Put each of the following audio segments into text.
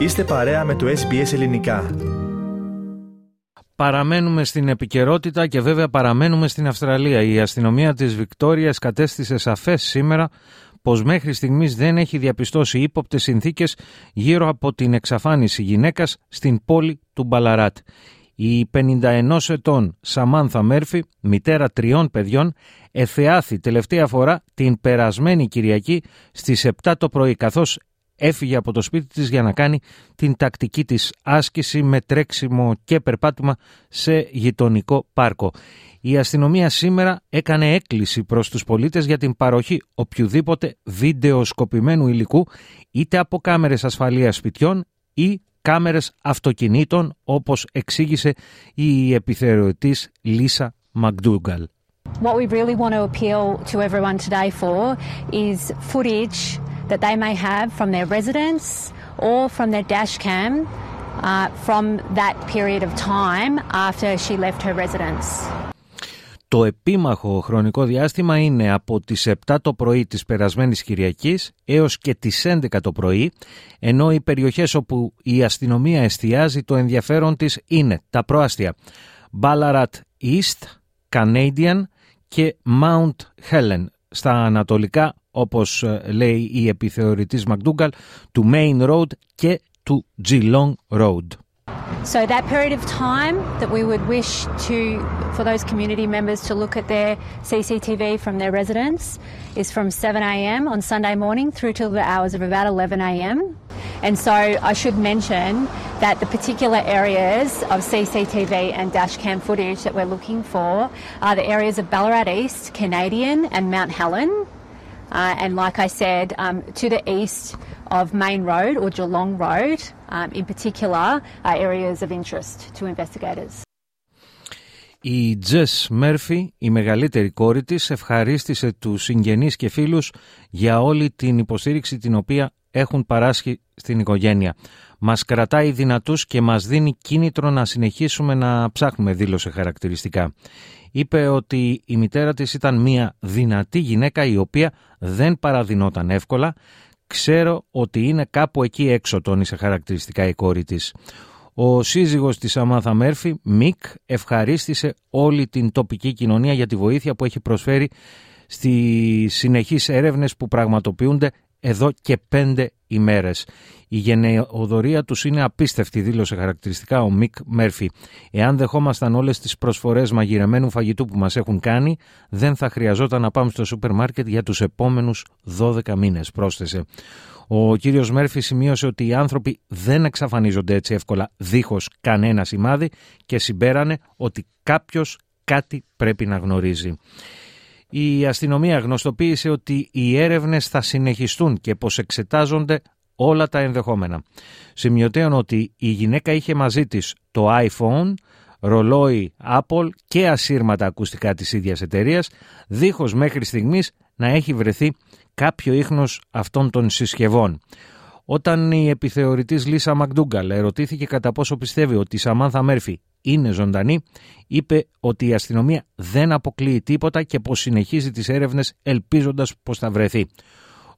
Είστε παρέα με το SBS Ελληνικά. Παραμένουμε στην επικαιρότητα και βέβαια παραμένουμε στην Αυστραλία. Η αστυνομία της Βικτόριας κατέστησε σαφές σήμερα πως μέχρι στιγμής δεν έχει διαπιστώσει ύποπτες συνθήκες γύρω από την εξαφάνιση γυναίκας στην πόλη του Μπαλαράτ. Η 51 ετών Σαμάνθα Μέρφη, μητέρα τριών παιδιών, εφεάθη τελευταία φορά την περασμένη Κυριακή στις 7 το πρωί καθώς έφυγε από το σπίτι της για να κάνει την τακτική της άσκηση με τρέξιμο και περπάτημα σε γειτονικό πάρκο. Η αστυνομία σήμερα έκανε έκκληση προς τους πολίτες για την παροχή οποιοδήποτε βίντεο σκοπημένου υλικού είτε από κάμερες ασφαλείας σπιτιών ή κάμερες αυτοκινήτων όπως εξήγησε η επιθεωρητής Λίσα Μακδούγκαλ. What we really want to appeal to everyone today for is footage that they may have from their residence or from their dash cam uh, from that period of time after she left her residence. Το επίμαχο χρονικό διάστημα είναι από τις 7 το πρωί της περασμένης Κυριακής έως και τις 11 το πρωί, ενώ οι περιοχές όπου η αστυνομία εστιάζει το ενδιαφέρον της είναι τα προάστια Ballarat East, Canadian και Mount Helen, στα ανατολικά, όπως λέει η επιθεωρητής Μακδούγκαλ, του Main Road και του Geelong Road. So that period of time that we would wish to for those community members to look at their CCTV from their residence is from 7 a.m. on Sunday morning through till the hours of about 11 a.m. And so I should mention that the particular areas of CCTV and dashcam footage that we're looking for are the areas of Ballarat East, Canadian and Mount Helen. Uh, and like I said, um, to the east of Main Road or Geelong Road, um, in particular, are areas of interest to investigators. Η Τζες Μέρφυ, η μεγαλύτερη κόρη της, ευχαρίστησε τους συγγενείς και φίλους για όλη την υποστήριξη την οποία έχουν παράσχει στην οικογένεια. Μας κρατάει δυνατούς και μας δίνει κίνητρο να συνεχίσουμε να ψάχνουμε, δήλωσε χαρακτηριστικά. Είπε ότι η μητέρα της ήταν μια δυνατή γυναίκα η οποία δεν παραδεινόταν εύκολα. Ξέρω ότι είναι κάπου εκεί έξω, τόνισε χαρακτηριστικά η κόρη της. Ο σύζυγος της Αμάθα Μέρφη, Μικ, ευχαρίστησε όλη την τοπική κοινωνία για τη βοήθεια που έχει προσφέρει στις συνεχείς έρευνες που πραγματοποιούνται εδώ και πέντε ημέρες. Η γενεοδορία τους είναι απίστευτη, δήλωσε χαρακτηριστικά ο Μικ Μέρφυ. Εάν δεχόμασταν όλες τις προσφορές μαγειρεμένου φαγητού που μας έχουν κάνει, δεν θα χρειαζόταν να πάμε στο σούπερ μάρκετ για τους επόμενους 12 μήνες, πρόσθεσε. Ο κύριος Μέρφυ σημείωσε ότι οι άνθρωποι δεν εξαφανίζονται έτσι εύκολα δίχως κανένα σημάδι και συμπέρανε ότι κάποιος κάτι πρέπει να γνωρίζει. Η αστυνομία γνωστοποίησε ότι οι έρευνες θα συνεχιστούν και πως εξετάζονται όλα τα ενδεχόμενα. Σημειωτέων ότι η γυναίκα είχε μαζί της το iPhone, ρολόι Apple και ασύρματα ακουστικά της ίδιας εταιρείας, δίχως μέχρι στιγμής να έχει βρεθεί κάποιο ίχνος αυτών των συσκευών. Όταν η επιθεωρητής Λίσα Μακδούγκαλ ερωτήθηκε κατά πόσο πιστεύει ότι η Σαμάνθα Μέρφη είναι ζωντανή, είπε ότι η αστυνομία δεν αποκλείει τίποτα και πως συνεχίζει τις έρευνες ελπίζοντας πως θα βρεθεί.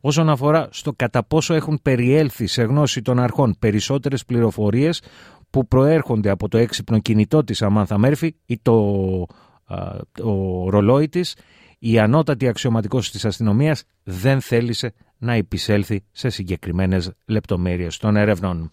Όσον αφορά στο κατά πόσο έχουν περιέλθει σε γνώση των αρχών περισσότερες πληροφορίες που προέρχονται από το έξυπνο κινητό της Αμάνθα Μέρφη ή το, το ρολόι της, η ανώτατη αξιωματικός της αστυνομίας δεν θέλησε να επισέλθει σε συγκεκριμένες λεπτομέρειες των ερευνών.